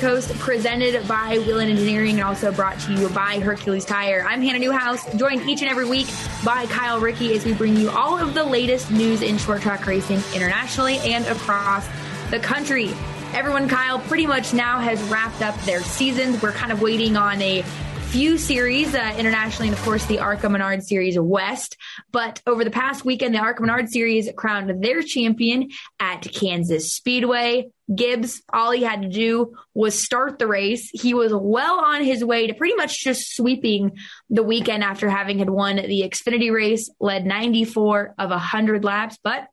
Coast presented by Whelen Engineering and also brought to you by Hercules Tire. I'm Hannah Newhouse, joined each and every week by Kyle Rickey as we bring you all of the latest news in short track racing internationally and across the country. Everyone, Kyle, pretty much now has wrapped up their seasons. We're kind of waiting on a few series uh, internationally, and of course the ARCA Menard Series West. But over the past weekend, the ARCA Menard Series crowned their champion at Kansas Speedway. Gibbs, all he had to do was start the race. He was well on his way to pretty much just sweeping the weekend after having had won the Xfinity race, led 94 of 100 laps, but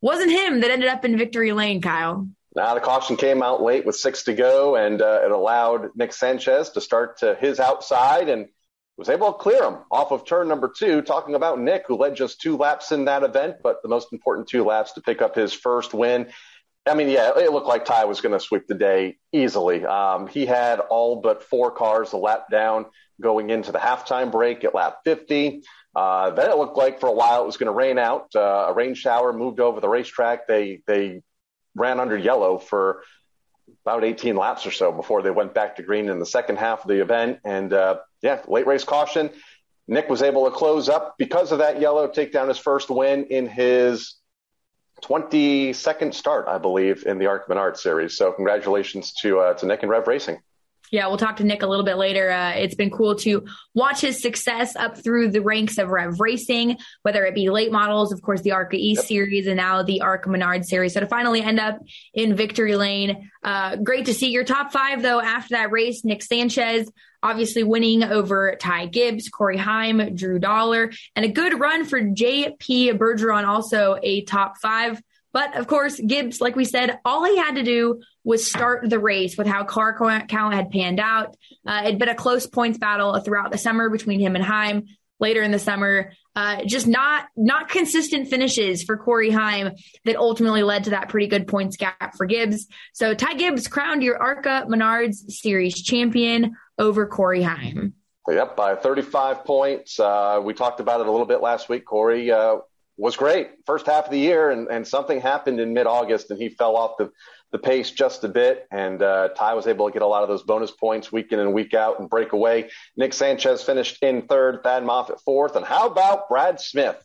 wasn't him that ended up in victory lane, Kyle. Now the caution came out late with six to go, and uh, it allowed Nick Sanchez to start to his outside and was able to clear him off of turn number two. Talking about Nick, who led just two laps in that event, but the most important two laps to pick up his first win. I mean, yeah, it looked like Ty was going to sweep the day easily. Um, he had all but four cars a lap down going into the halftime break at lap 50. Uh, then it looked like for a while it was going to rain out. Uh, a rain shower moved over the racetrack. They they ran under yellow for about 18 laps or so before they went back to green in the second half of the event. And uh, yeah, late race caution. Nick was able to close up because of that yellow, take down his first win in his 22nd start, I believe, in the ARCA Menard series. So congratulations to uh, to Nick and Rev Racing. Yeah, we'll talk to Nick a little bit later. Uh, it's been cool to watch his success up through the ranks of Rev Racing, whether it be late models, of course, the ARCA East yep. series, and now the ARCA Menard series. So to finally end up in victory lane, uh, great to see your top five though after that race. Nick Sanchez, obviously winning over Ty Gibbs, Corey Heim, Drew Dollar, and a good run for JP Bergeron, also a top five. But of course, Gibbs, like we said, all he had to do was start the race with how car count had panned out. Uh, it'd been a close points battle throughout the summer between him and Heim. Later in the summer, uh, just not not consistent finishes for Corey Heim that ultimately led to that pretty good points gap for Gibbs. So Ty Gibbs crowned your ARCA Menards Series champion over Corey Heim. Yep, by 35 points. Uh, we talked about it a little bit last week. Corey uh, was great first half of the year, and, and something happened in mid August, and he fell off the the pace just a bit, and uh, Ty was able to get a lot of those bonus points week in and week out and break away. Nick Sanchez finished in third, Thad Moffitt fourth, and how about Brad Smith?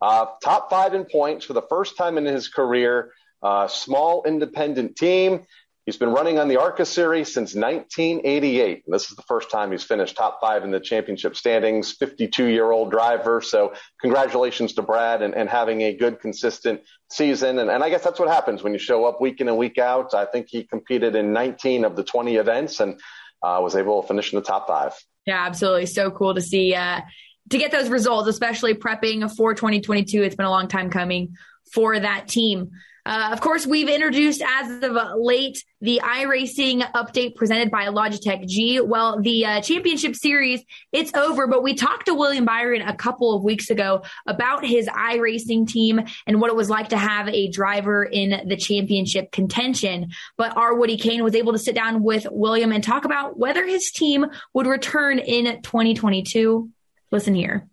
Uh, top five in points for the first time in his career. Uh, small independent team. He's been running on the ARCA series since 1988. And this is the first time he's finished top five in the championship standings, 52 year old driver. So congratulations to Brad and, and having a good, consistent season. And, and I guess that's what happens when you show up week in and week out. I think he competed in 19 of the 20 events and uh, was able to finish in the top five. Yeah, absolutely. So cool to see, uh, to get those results, especially prepping for 2022. It's been a long time coming for that team. Uh, of course, we've introduced as of late the iRacing update presented by Logitech G. Well, the uh, championship series, it's over, but we talked to William Byron a couple of weeks ago about his iRacing team and what it was like to have a driver in the championship contention. But our Woody Cain was able to sit down with William and talk about whether his team would return in 2022. Listen here.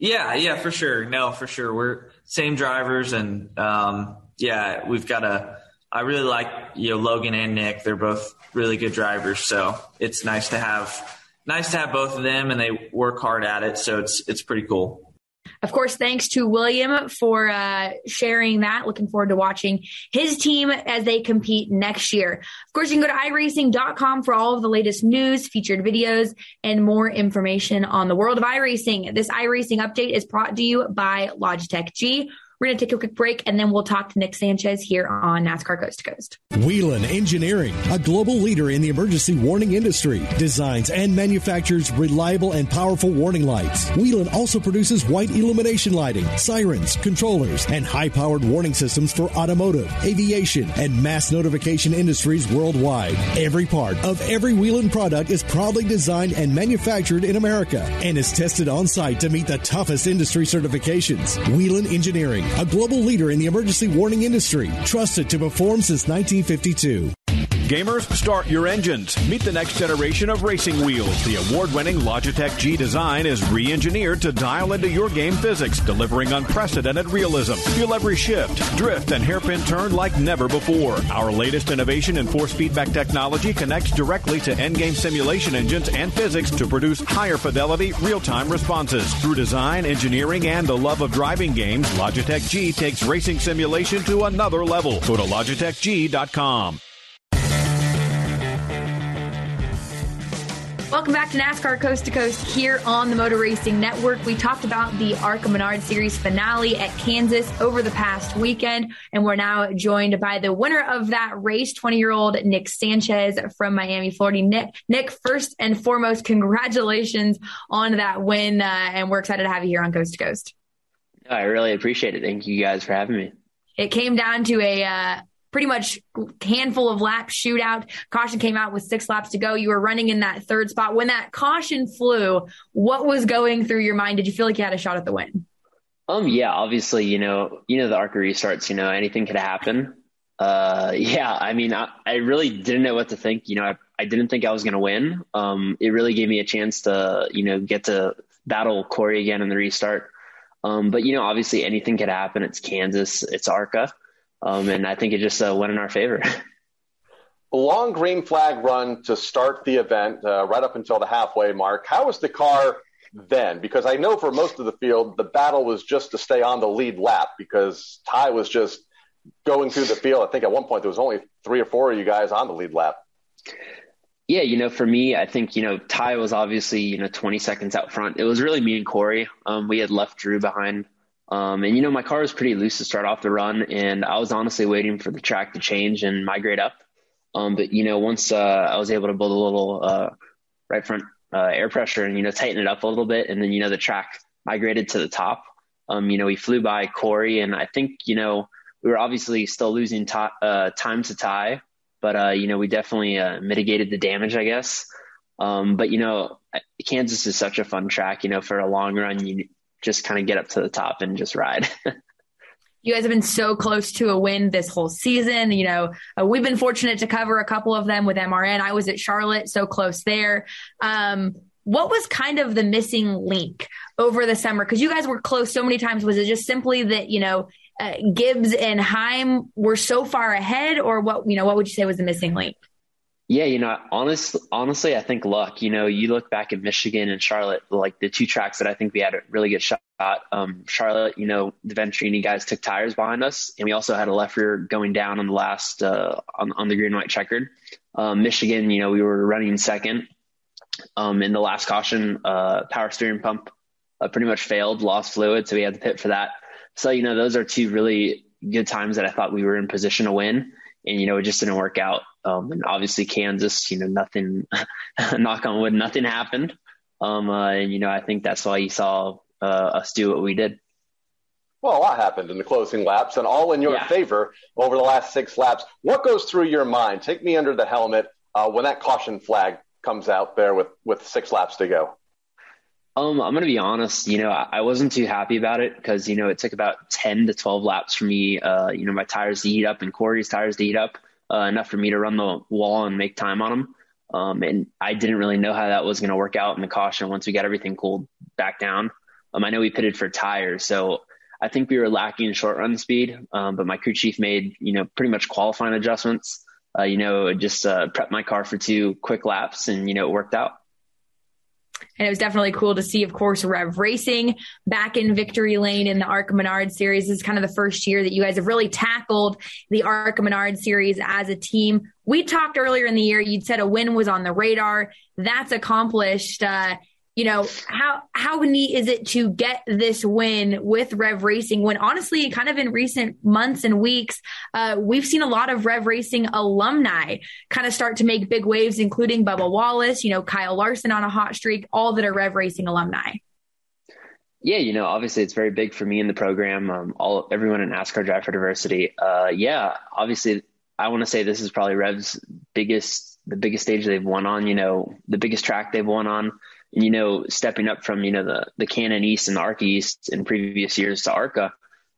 Yeah, yeah, for sure. No, for sure. We're same drivers and, um, yeah, we've got a. I really like you know Logan and Nick. They're both really good drivers, so it's nice to have nice to have both of them, and they work hard at it. So it's it's pretty cool. Of course, thanks to William for uh, sharing that. Looking forward to watching his team as they compete next year. Of course, you can go to iRacing.com for all of the latest news, featured videos, and more information on the world of iRacing. This iRacing update is brought to you by Logitech G. We're going to take a quick break and then we'll talk to Nick Sanchez here on NASCAR Coast to Coast. Whelen Engineering, a global leader in the emergency warning industry, designs and manufactures reliable and powerful warning lights. Whelen also produces white illumination lighting, sirens, controllers, and high powered warning systems for automotive, aviation, and mass notification industries worldwide. Every part of every Whelen product is proudly designed and manufactured in America and is tested on site to meet the toughest industry certifications. Whelen Engineering, a global leader in the emergency warning industry, trusted to perform since 1952. Gamers, start your engines. Meet the next generation of racing wheels. The award winning Logitech G design is re engineered to dial into your game physics, delivering unprecedented realism. Feel every shift, drift, and hairpin turn like never before. Our latest innovation in force feedback technology connects directly to end game simulation engines and physics to produce higher fidelity, real time responses. Through design, engineering, and the love of driving games, Logitech G takes racing simulation to another level. Go to logitechg.com. Welcome back to NASCAR Coast to Coast here on the Motor Racing Network. We talked about the ARCA Menard Series finale at Kansas over the past weekend, and we're now joined by the winner of that race, 20 year old Nick Sanchez from Miami, Florida. Nick, Nick, first and foremost, congratulations on that win, uh, and we're excited to have you here on Coast to Coast. I really appreciate it. Thank you guys for having me. It came down to a uh, pretty much handful of laps shootout. Caution came out with six laps to go. You were running in that third spot. When that caution flew, what was going through your mind? Did you feel like you had a shot at the win? Um, yeah, obviously, you know, you know, the ARCA restarts, you know, anything could happen. Uh, yeah, I mean, I, I really didn't know what to think. You know, I, I didn't think I was going to win. Um, it really gave me a chance to, you know, get to battle Corey again in the restart. Um, but you know, obviously anything could happen. It's Kansas, it's ARCA. Um, and I think it just uh, went in our favor. A long green flag run to start the event, uh, right up until the halfway mark. How was the car then? Because I know for most of the field, the battle was just to stay on the lead lap because Ty was just going through the field. I think at one point there was only three or four of you guys on the lead lap. Yeah, you know, for me, I think, you know, Ty was obviously, you know, 20 seconds out front. It was really me and Corey. Um, we had left Drew behind um, and you know, my car was pretty loose to start off the run, and I was honestly waiting for the track to change and migrate up. Um, but you know, once uh, I was able to build a little uh, right front uh, air pressure and you know tighten it up a little bit, and then you know the track migrated to the top. Um, you know, we flew by Corey, and I think you know we were obviously still losing t- uh, time to Ty, but uh, you know we definitely uh, mitigated the damage, I guess. Um, but you know, Kansas is such a fun track. You know, for a long run, you just kind of get up to the top and just ride. you guys have been so close to a win this whole season. You know, uh, we've been fortunate to cover a couple of them with MRN. I was at Charlotte, so close there. Um, what was kind of the missing link over the summer? Because you guys were close so many times. Was it just simply that you know uh, Gibbs and Heim were so far ahead, or what? You know, what would you say was the missing link? Yeah, you know, honest, honestly, I think luck. You know, you look back at Michigan and Charlotte, like the two tracks that I think we had a really good shot. Um, Charlotte, you know, the Venturini guys took tires behind us, and we also had a left rear going down on the last uh, on, on the green white checkered. Um, Michigan, you know, we were running second. Um, in the last caution, uh, power steering pump uh, pretty much failed, lost fluid, so we had to pit for that. So you know, those are two really good times that I thought we were in position to win and you know it just didn't work out. Um, and obviously Kansas, you know, nothing, knock on wood, nothing happened. Um, uh, and you know, I think that's why you saw uh, us do what we did. Well, a lot happened in the closing laps, and all in your yeah. favor over the last six laps. What goes through your mind? Take me under the helmet uh, when that caution flag comes out there with with six laps to go. Um, I'm gonna be honest. You know, I, I wasn't too happy about it because you know it took about 10 to 12 laps for me. Uh, you know, my tires to heat up and Corey's tires to heat up uh, enough for me to run the wall and make time on them. Um, and I didn't really know how that was going to work out in the caution once we got everything cooled back down. Um, I know we pitted for tires, so I think we were lacking short run speed. Um, but my crew chief made you know pretty much qualifying adjustments. Uh, you know, just uh, prepped my car for two quick laps, and you know it worked out. And it was definitely cool to see, of course, Rev Racing back in victory lane in the ARCA Menard series. This is kind of the first year that you guys have really tackled the ARCA Menard series as a team. We talked earlier in the year, you'd said a win was on the radar. That's accomplished. Uh, you know, how how neat is it to get this win with Rev Racing when honestly, kind of in recent months and weeks, uh, we've seen a lot of Rev Racing alumni kind of start to make big waves, including Bubba Wallace, you know, Kyle Larson on a hot streak, all that are Rev Racing alumni. Yeah, you know, obviously it's very big for me in the program. Um, all everyone in NASCAR Drive for Diversity. Uh, yeah, obviously, I want to say this is probably Rev's biggest, the biggest stage they've won on. You know, the biggest track they've won on you know, stepping up from, you know, the, the K&N East and the ARCA East in previous years to ARCA,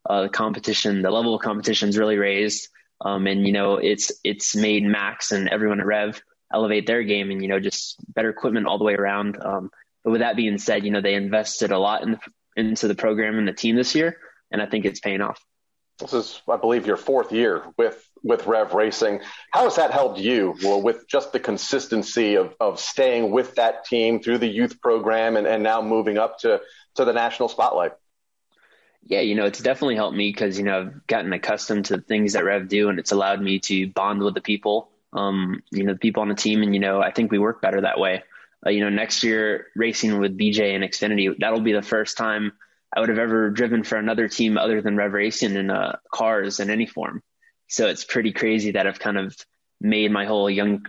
uh, the competition, the level of competition is really raised. Um, and, you know, it's, it's made Max and everyone at Rev elevate their game and, you know, just better equipment all the way around. Um, but with that being said, you know, they invested a lot in the, into the program and the team this year, and I think it's paying off. This is, I believe, your fourth year with with Rev Racing. How has that helped you well, with just the consistency of, of staying with that team through the youth program and, and now moving up to, to the national spotlight? Yeah, you know, it's definitely helped me because, you know, I've gotten accustomed to the things that Rev do and it's allowed me to bond with the people, um, you know, the people on the team. And, you know, I think we work better that way. Uh, you know, next year racing with BJ and Xfinity, that'll be the first time I would have ever driven for another team other than Rev Racing in uh, cars in any form. So it's pretty crazy that I've kind of made my whole young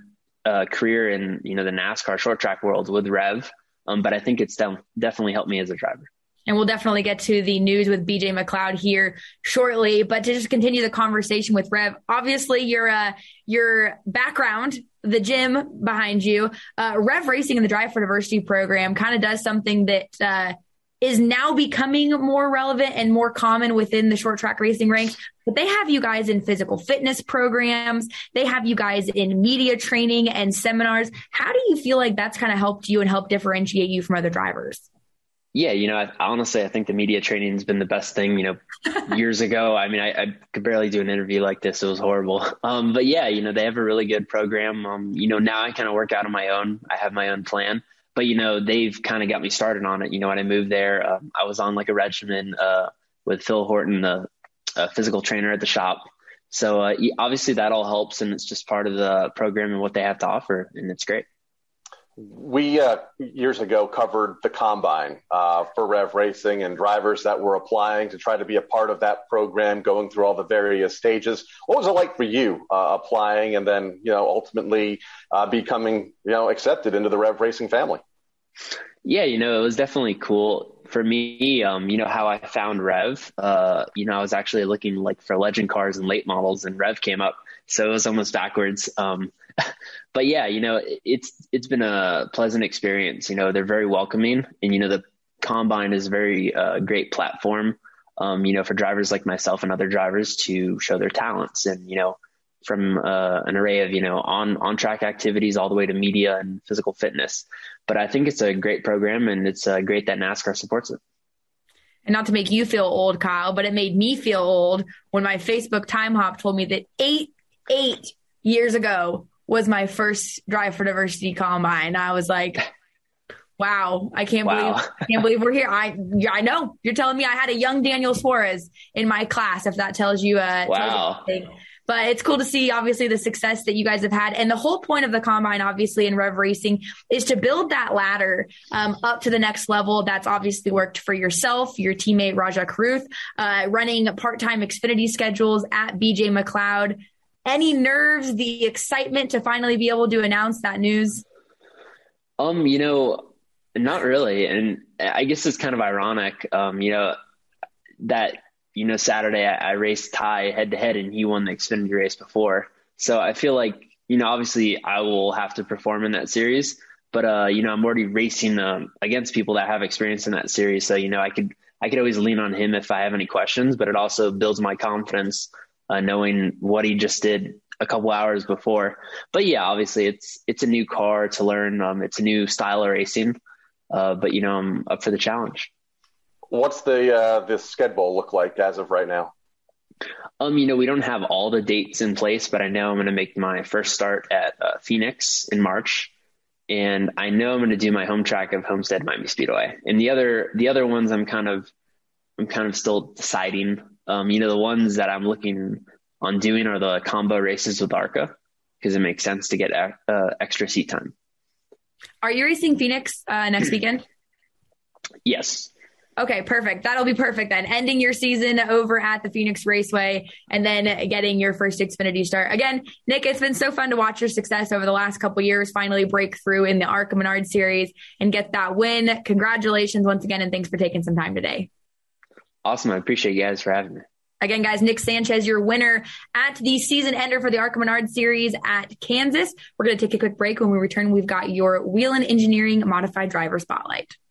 uh, career in you know the NASCAR short track world with Rev. Um, but I think it's definitely helped me as a driver. And we'll definitely get to the news with BJ McLeod here shortly. But to just continue the conversation with Rev, obviously your uh, your background, the gym behind you, uh, Rev Racing and the Drive for Diversity program kind of does something that uh, is now becoming more relevant and more common within the short track racing ranks. But they have you guys in physical fitness programs. They have you guys in media training and seminars. How do you feel like that's kind of helped you and helped differentiate you from other drivers? Yeah, you know, I, honestly, I think the media training has been the best thing. You know, years ago, I mean, I, I, could barely do an interview like this; it was horrible. Um, but yeah, you know, they have a really good program. Um, you know, now I kind of work out on my own. I have my own plan but you know they've kind of got me started on it. You know, when I moved there, um, I was on like a regimen uh, with Phil Horton, the physical trainer at the shop. So uh, obviously that all helps, and it's just part of the program and what they have to offer, and it's great. We uh, years ago covered the combine uh, for Rev Racing and drivers that were applying to try to be a part of that program, going through all the various stages. What was it like for you uh, applying and then, you know, ultimately uh, becoming, you know, accepted into the Rev Racing family? Yeah, you know, it was definitely cool for me. Um, you know how I found Rev. Uh, you know, I was actually looking like for legend cars and late models, and Rev came up, so it was almost backwards. Um, but yeah, you know, it's it's been a pleasant experience. You know, they're very welcoming, and you know, the combine is a very uh, great platform. Um, you know, for drivers like myself and other drivers to show their talents, and you know, from uh, an array of you know on on track activities all the way to media and physical fitness. But I think it's a great program, and it's uh, great that NASCAR supports it. And not to make you feel old, Kyle, but it made me feel old when my Facebook time hop told me that eight eight years ago was my first Drive for Diversity combine. I was like. Wow, I can't wow. believe I can't believe we're here. I I know you're telling me I had a young Daniel Suarez in my class. If that tells you, uh, wow. Tells you but it's cool to see, obviously, the success that you guys have had. And the whole point of the combine, obviously, in Rev Racing is to build that ladder um, up to the next level. That's obviously worked for yourself, your teammate, Rajah Caruth, uh, running part time Xfinity schedules at BJ McLeod. Any nerves, the excitement to finally be able to announce that news? Um, you know, not really. And I guess it's kind of ironic, um, you know, that you know, Saturday I, I raced Ty head to head and he won the Xfinity race before. So I feel like, you know, obviously I will have to perform in that series, but, uh, you know, I'm already racing um, against people that have experience in that series. So, you know, I could, I could always lean on him if I have any questions, but it also builds my confidence, uh, knowing what he just did a couple hours before. But yeah, obviously it's, it's a new car to learn. Um, it's a new style of racing. Uh, but you know, I'm up for the challenge. What's the uh, the schedule look like as of right now? Um, you know, we don't have all the dates in place, but I know I'm going to make my first start at uh, Phoenix in March, and I know I'm going to do my home track of Homestead Miami Speedway. And the other the other ones, I'm kind of I'm kind of still deciding. Um, you know, the ones that I'm looking on doing are the combo races with ARCA because it makes sense to get uh, extra seat time. Are you racing Phoenix uh, next weekend? Yes. Okay, perfect. That'll be perfect then. Ending your season over at the Phoenix Raceway and then getting your first Xfinity start. Again, Nick, it's been so fun to watch your success over the last couple years, finally break through in the ARCA Menard series and get that win. Congratulations once again, and thanks for taking some time today. Awesome. I appreciate you guys for having me. Again, guys, Nick Sanchez, your winner at the season ender for the ARCA Menard series at Kansas. We're going to take a quick break. When we return, we've got your Whelen Engineering Modified Driver Spotlight.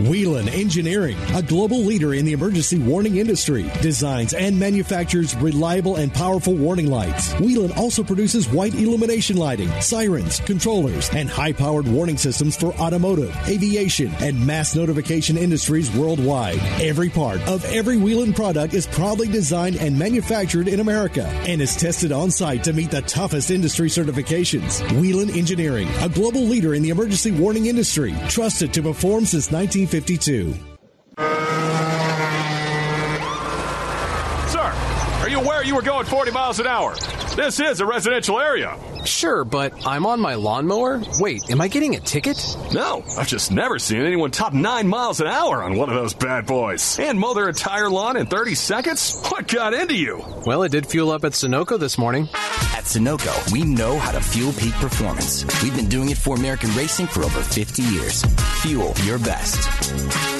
Whelen Engineering, a global leader in the emergency warning industry, designs and manufactures reliable and powerful warning lights. Whelen also produces white illumination lighting, sirens, controllers, and high powered warning systems for automotive, aviation, and mass notification industries worldwide. Every part of every Whelen product is proudly designed and manufactured in America and is tested on site to meet the toughest industry certifications. Whelen Engineering, a global leader in the emergency warning industry, trusted to perform since 19. 1952. Sir, are you aware you were going 40 miles an hour? This is a residential area. Sure, but I'm on my lawnmower. Wait, am I getting a ticket? No, I've just never seen anyone top nine miles an hour on one of those bad boys. And mow their entire lawn in 30 seconds? What got into you? Well, it did fuel up at Sunoco this morning. At Sunoco, we know how to fuel peak performance. We've been doing it for American racing for over 50 years. Fuel your best.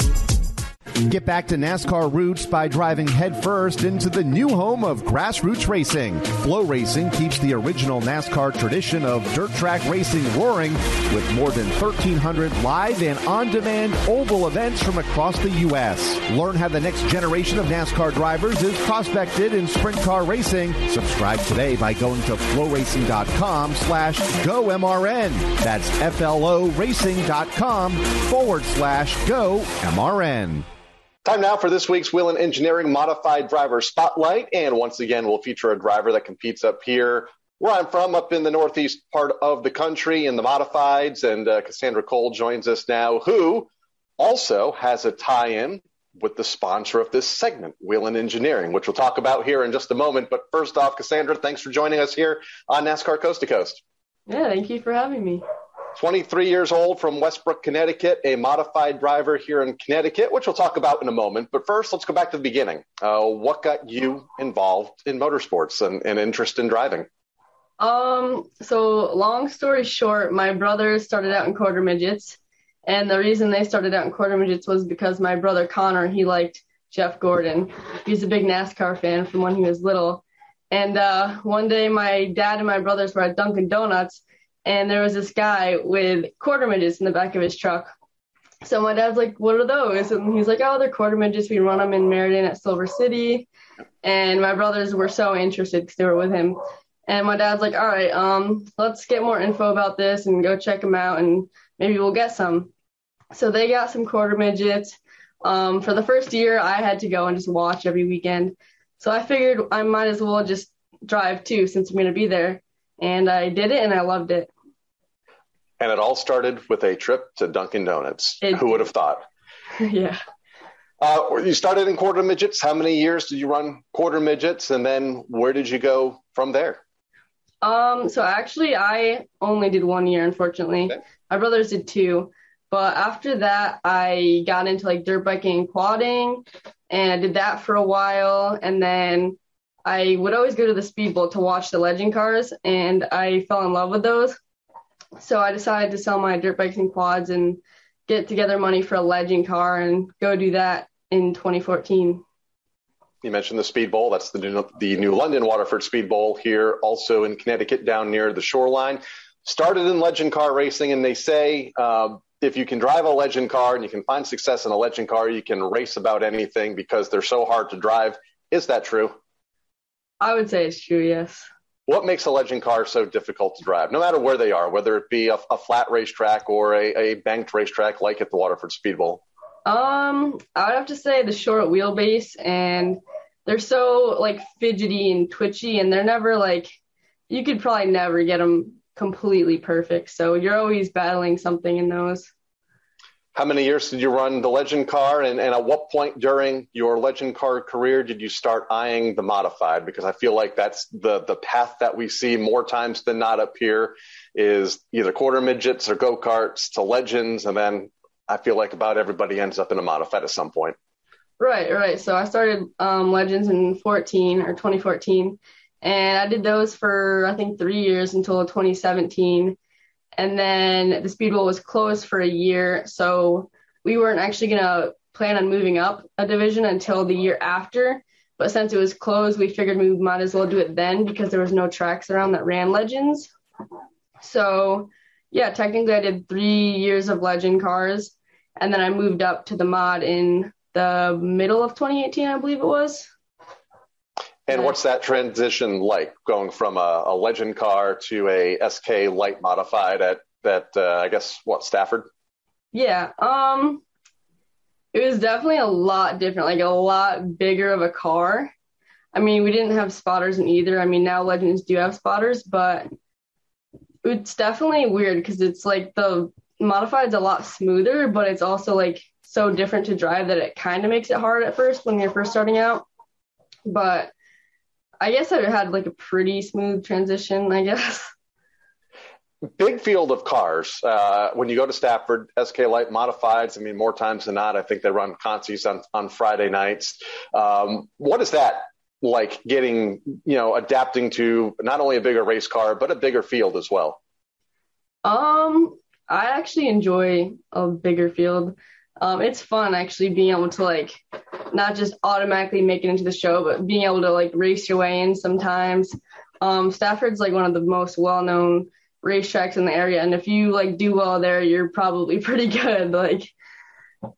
Get back to NASCAR roots by driving headfirst into the new home of grassroots racing. FloRacing keeps the original NASCAR tradition of dirt track racing roaring with more than 1,300 live and on demand oval events from across the U.S. Learn how the next generation of NASCAR drivers is prospected in sprint car racing. Subscribe today by going to floracing.com slash GoMRN. That's F-L-O racing.com forward slash GoMRN. Time now for this week's Whelen Engineering Modified Driver Spotlight. And once again, we'll feature a driver that competes up here where I'm from, up in the northeast part of the country in the modifieds. And uh, Cassandra Cole joins us now, who also has a tie in with the sponsor of this segment, Whelen Engineering, which we'll talk about here in just a moment. But first off, Cassandra, thanks for joining us here on NASCAR Coast to Coast. Yeah, thank you for having me. 23 years old from Westbrook, Connecticut, a modified driver here in Connecticut, which we'll talk about in a moment. But first, let's go back to the beginning. Uh, what got you involved in motorsports and, and interest in driving? Um, so long story short, my brothers started out in quarter midgets. And the reason they started out in quarter midgets was because my brother Connor, he liked Jeff Gordon. He's a big NASCAR fan from when he was little. And uh, one day my dad and my brothers were at Dunkin' Donuts and there was this guy with quarter midgets in the back of his truck. So my dad's like, "What are those?" And he's like, "Oh, they're quarter midgets. We run them in Meriden at Silver City." And my brothers were so interested because they were with him. And my dad's like, "All right, um, let's get more info about this and go check them out, and maybe we'll get some." So they got some quarter midgets. Um, for the first year, I had to go and just watch every weekend. So I figured I might as well just drive too, since I'm going to be there. And I did it, and I loved it. And it all started with a trip to Dunkin' Donuts. It, Who would have thought? Yeah. Uh, you started in quarter midgets. How many years did you run quarter midgets? And then where did you go from there? Um, so actually, I only did one year, unfortunately. Okay. My brothers did two. But after that, I got into like dirt biking and quadding, and I did that for a while. And then I would always go to the Speed Bowl to watch the legend cars, and I fell in love with those. So I decided to sell my dirt bikes and quads and get together money for a legend car and go do that in 2014. You mentioned the Speed Bowl. That's the new, the new London Waterford Speed Bowl here, also in Connecticut, down near the shoreline. Started in legend car racing, and they say uh, if you can drive a legend car and you can find success in a legend car, you can race about anything because they're so hard to drive. Is that true? I would say it's true, yes. What makes a legend car so difficult to drive, no matter where they are, whether it be a, a flat racetrack or a, a banked racetrack like at the Waterford Speed Bowl? Um, I would have to say the short wheelbase, and they're so like fidgety and twitchy, and they're never like you could probably never get them completely perfect. So you're always battling something in those. How many years did you run the legend car, and, and at what point during your legend car career did you start eyeing the modified? Because I feel like that's the the path that we see more times than not up here is either quarter midgets or go karts to legends, and then I feel like about everybody ends up in a modified at some point. Right, right. So I started um, legends in 14 or 2014, and I did those for I think three years until 2017 and then the speedbowl was closed for a year so we weren't actually going to plan on moving up a division until the year after. But since it was closed we figured we might as well do it then because there was no tracks around that ran legends. So yeah technically i did three years of legend cars and then i moved up to the mod in the middle of 2018 i believe it was and what's that transition like going from a, a legend car to a SK light modified at that, uh, I guess, what, Stafford? Yeah. Um, it was definitely a lot different, like a lot bigger of a car. I mean, we didn't have spotters in either. I mean, now Legends do have spotters, but it's definitely weird because it's like the modified is a lot smoother, but it's also like so different to drive that it kind of makes it hard at first when you're first starting out. But I guess I had like a pretty smooth transition, I guess. Big field of cars. Uh, when you go to Stafford, SK Light Modifieds, I mean, more times than not, I think they run consies on, on Friday nights. Um, what is that like getting, you know, adapting to not only a bigger race car, but a bigger field as well? Um, I actually enjoy a bigger field. Um, it's fun actually being able to like not just automatically make it into the show, but being able to like race your way in sometimes. Um, Stafford's like one of the most well-known racetracks in the area, and if you like do well there, you're probably pretty good. Like,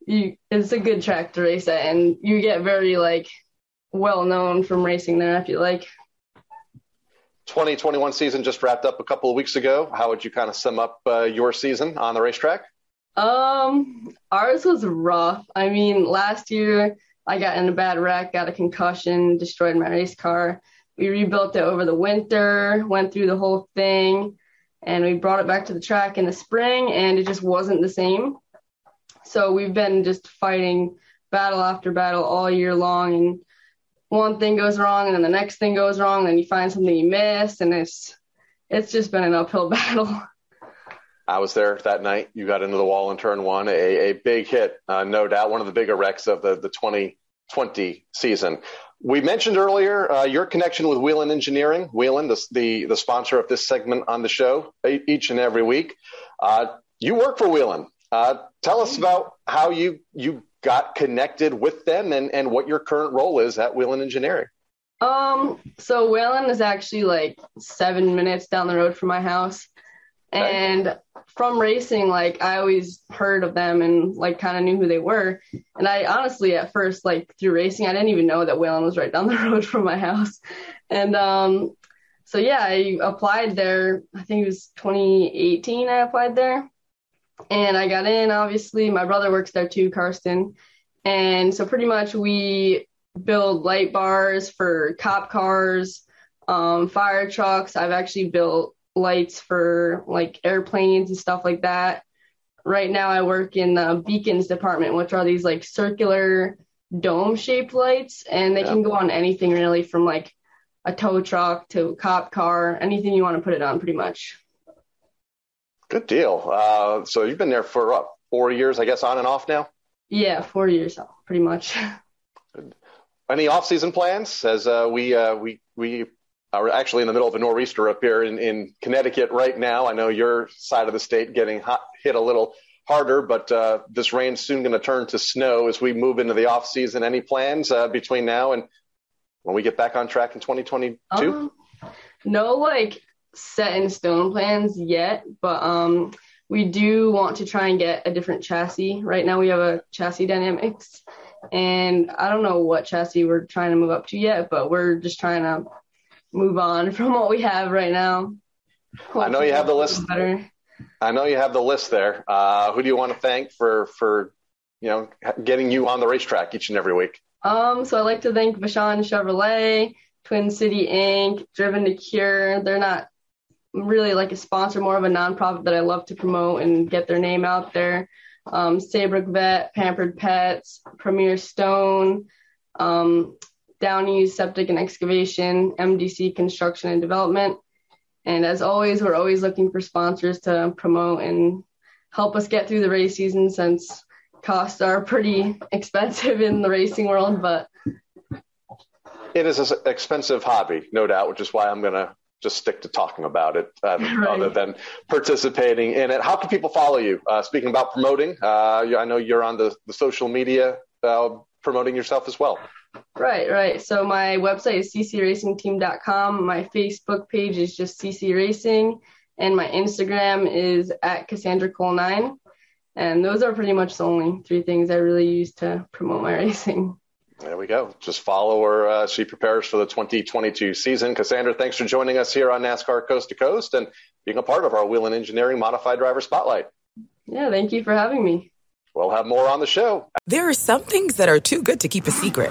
you, it's a good track to race at, and you get very like well known from racing there. if you like. 2021 season just wrapped up a couple of weeks ago. How would you kind of sum up uh, your season on the racetrack? Um, ours was rough. I mean, last year I got in a bad wreck, got a concussion, destroyed my race car. We rebuilt it over the winter, went through the whole thing, and we brought it back to the track in the spring, and it just wasn't the same. So we've been just fighting battle after battle all year long, and one thing goes wrong, and then the next thing goes wrong, and you find something you missed, and it's it's just been an uphill battle. I was there that night. You got into the wall in turn one, a, a big hit, uh, no doubt, one of the bigger wrecks of the, the 2020 season. We mentioned earlier uh, your connection with Whelen Engineering, Whelen, the, the, the sponsor of this segment on the show each and every week. Uh, you work for Whelen. Uh, tell us about how you you got connected with them and, and what your current role is at Whelen Engineering. Um, so Whelen is actually like seven minutes down the road from my house. And from racing, like I always heard of them and like kind of knew who they were. And I honestly, at first, like through racing, I didn't even know that Whelen was right down the road from my house. And um, so yeah, I applied there. I think it was 2018. I applied there, and I got in. Obviously, my brother works there too, Karsten. And so pretty much we build light bars for cop cars, um, fire trucks. I've actually built lights for like airplanes and stuff like that. Right now, I work in the beacons department, which are these like circular dome shaped lights, and they yeah. can go on anything really from like a tow truck to a cop car, anything you want to put it on, pretty much. Good deal. Uh, so you've been there for what, four years, I guess, on and off now. Yeah, four years, pretty much. Any off-season plans? As uh, we uh, we we we're actually in the middle of a nor'easter up here in, in Connecticut right now. I know your side of the state getting hot, hit a little harder, but uh, this rain's soon going to turn to snow as we move into the off season. Any plans uh, between now and when we get back on track in 2022? Um, no, like set in stone plans yet, but um, we do want to try and get a different chassis. Right now, we have a chassis dynamics, and I don't know what chassis we're trying to move up to yet, but we're just trying to move on from what we have right now. Hopefully I know you have the list. Better. I know you have the list there. Uh, who do you want to thank for for you know getting you on the racetrack each and every week? Um, so I'd like to thank Vachon Chevrolet, Twin City Inc., Driven to Cure. They're not really like a sponsor, more of a nonprofit that I love to promote and get their name out there. Um, Saybrook Vet, Pampered Pets, Premier Stone, um, Downey Septic and Excavation, MDC Construction and Development. And as always, we're always looking for sponsors to promote and help us get through the race season since costs are pretty expensive in the racing world, but it is an expensive hobby, no doubt, which is why I'm going to just stick to talking about it um, right. other than participating in it. How can people follow you? Uh, speaking about promoting, uh, I know you're on the, the social media uh, promoting yourself as well. Right, right. So my website is ccracingteam.com. My Facebook page is just CC Racing, and my Instagram is at Cassandra Cole 9 And those are pretty much the only three things I really use to promote my racing. There we go. Just follow her. Uh, she prepares for the 2022 season. Cassandra, thanks for joining us here on NASCAR Coast to Coast and being a part of our Whelen Engineering Modified Driver Spotlight. Yeah, thank you for having me. We'll have more on the show. There are some things that are too good to keep a secret,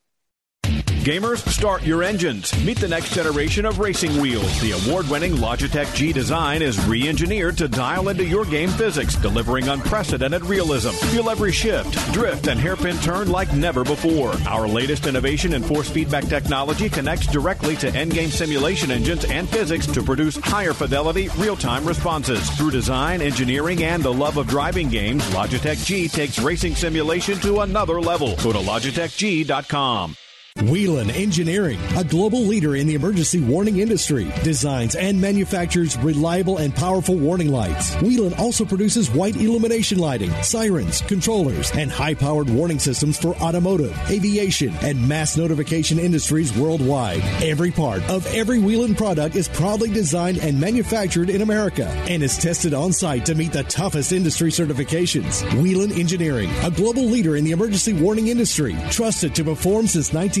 Gamers, start your engines. Meet the next generation of racing wheels. The award winning Logitech G design is re engineered to dial into your game physics, delivering unprecedented realism. Feel every shift, drift, and hairpin turn like never before. Our latest innovation in force feedback technology connects directly to endgame simulation engines and physics to produce higher fidelity, real time responses. Through design, engineering, and the love of driving games, Logitech G takes racing simulation to another level. Go to LogitechG.com. Whelen Engineering, a global leader in the emergency warning industry, designs and manufactures reliable and powerful warning lights. Whelen also produces white illumination lighting, sirens, controllers, and high powered warning systems for automotive, aviation, and mass notification industries worldwide. Every part of every Whelen product is proudly designed and manufactured in America and is tested on site to meet the toughest industry certifications. Whelen Engineering, a global leader in the emergency warning industry, trusted to perform since 19.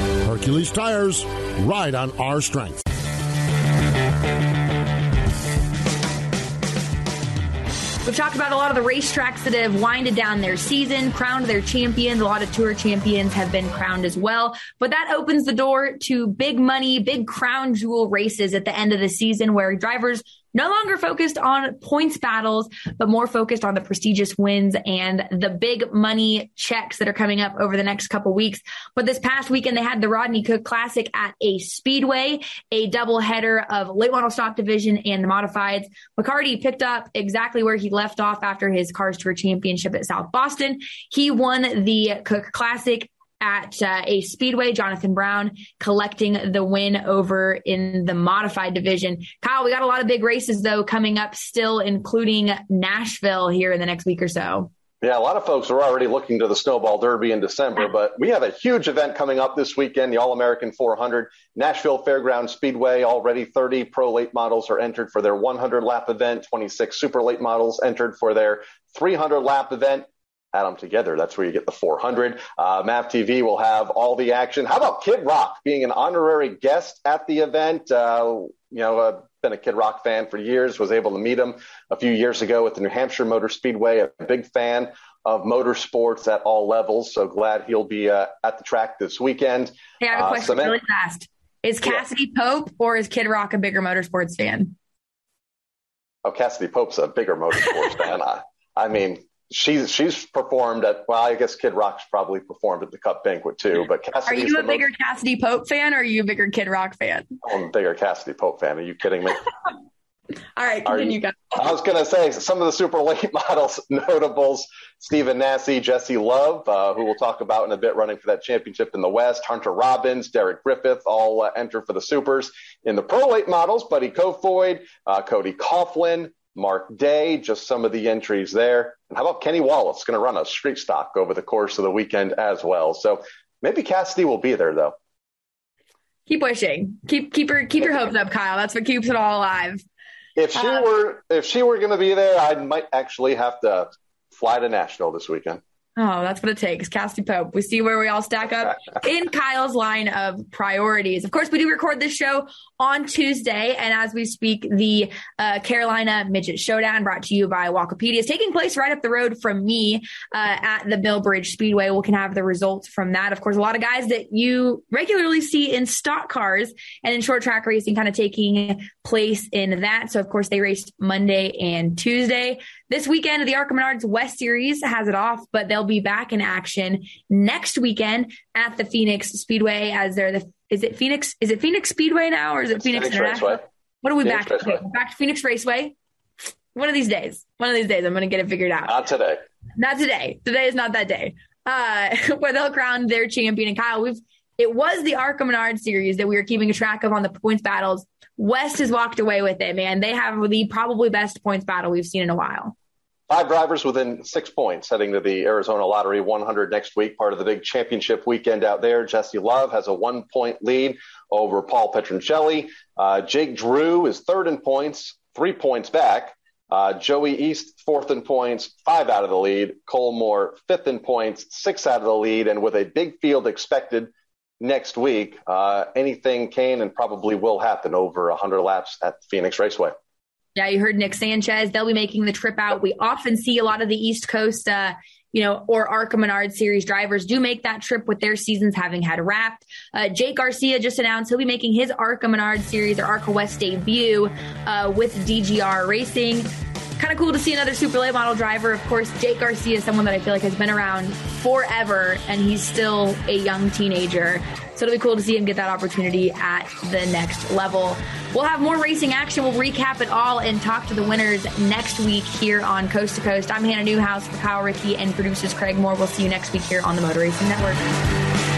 Hercules Tires, ride on our strength. We've talked about a lot of the racetracks that have winded down their season, crowned their champions. A lot of tour champions have been crowned as well. But that opens the door to big money, big crown jewel races at the end of the season where drivers no longer focused on points battles, but more focused on the prestigious wins and the big money checks that are coming up over the next couple weeks. But this past weekend, they had the Rodney Cook Classic at Ace Speedway, a double header of late model stock division and the modifieds. McCarty picked up exactly where he left off after his Cars Tour Championship at South Boston. He won the Cook Classic at uh, Ace Speedway. Jonathan Brown collecting the win over in the modified division. Kyle, we got a lot of big races though coming up still, including Nashville here in the next week or so. Yeah, a lot of folks are already looking to the Snowball Derby in December, but we have a huge event coming up this weekend, the All American 400, Nashville Fairground Speedway. Already 30 pro late models are entered for their 100 lap event, 26 super late models entered for their 300 lap event. Add them together. That's where you get the 400. Uh, MAV TV will have all the action. How about Kid Rock being an honorary guest at the event? Uh, you know, uh, been a Kid Rock fan for years, was able to meet him a few years ago at the New Hampshire Motor Speedway, a big fan of motorsports at all levels. So glad he'll be uh, at the track this weekend. Hey, I have a uh, question uh, really fast. Is Cassadee yeah. Pope or is Kid Rock a bigger motorsports fan? Oh, Cassadee Pope's a bigger motorsports fan. I, I mean, she's she's performed at well, I guess Kid Rock's probably performed at the Cup banquet too. But Cassadee's are you a bigger most, Cassadee Pope fan or are you a bigger Kid Rock fan? I'm a bigger Cassadee Pope fan. Are you kidding me? All right, continue, you, guys. I was going to say some of the super late models notables: Stephen Nasse, Jesse Love, uh, who we'll talk about in a bit, running for that championship in the West. Hunter Robbins, Derek Griffith, all uh, enter for the supers in the pro late models. Buddy Kofoid, uh, Cody Coughlin, Mark Day, just some of the entries there. And how about Kenny Wallace going to run a street stock over the course of the weekend as well? So maybe Cassadee will be there though. Keep wishing. Keep keep your keep your hopes up, Kyle. That's what keeps it all alive. If she uh, were if she were going to be there, I might actually have to fly to Nashville this weekend. Oh, that's what it takes. Cassie Pope. We see where we all stack up in Kyle's line of priorities. Of course, we do record this show on Tuesday. And as we speak, the uh, Carolina Midget Showdown brought to you by Walkopedia is taking place right up the road from me uh, at the Millbridge Speedway. We can have the results from that. Of course, a lot of guys that you regularly see in stock cars and in short track racing kind of taking place in that. So, of course, they raced Monday and Tuesday. This weekend, the ARCA Menards West Series has it off, but they'll be back in action next weekend at the Phoenix Speedway as they're the is it Phoenix is it Phoenix Speedway now or is it Phoenix, Phoenix International? Raceway. What are we Phoenix back to? Back to Phoenix Raceway. One of these days. One of these days I'm gonna get it figured out. Not today. Not today. Today is not that day. Uh where they'll crown their champion and Kyle, we've it was the Menard series that we were keeping a track of on the points battles. West has walked away with it, man. They have the probably best points battle we've seen in a while. Five drivers within six points heading to the Arizona Lottery 100 next week, part of the big championship weekend out there. Jesse Love has a one point lead over Paul Pedroncelli. Uh, Jake Drew is third in points, three points back. Uh, Joey Iest, fourth in points, five out of the lead. Cole Moore, fifth in points, six out of the lead. And with a big field expected next week, uh, anything can and probably will happen over 100 laps at Phoenix Raceway. Yeah, you heard Nick Sanchez. They'll be making the trip out. We often see a lot of the East Coast, uh, you know, or ARCA Menard series drivers do make that trip with their seasons having had wrapped. Uh, Jake Garcia just announced he'll be making his ARCA Menard series or ARCA West debut uh, with DGR Racing. Kind of cool to see another super late model driver. Of course, Jake Garcia is someone that I feel like has been around forever, and he's still a young teenager. So it'll be cool to see him get that opportunity at the next level. We'll have more racing action. We'll recap it all and talk to the winners next week here on Coast to Coast. I'm Hannah Newhouse for Kyle Rickey and producers Craig Moore. We'll see you next week here on the Motor Racing Network.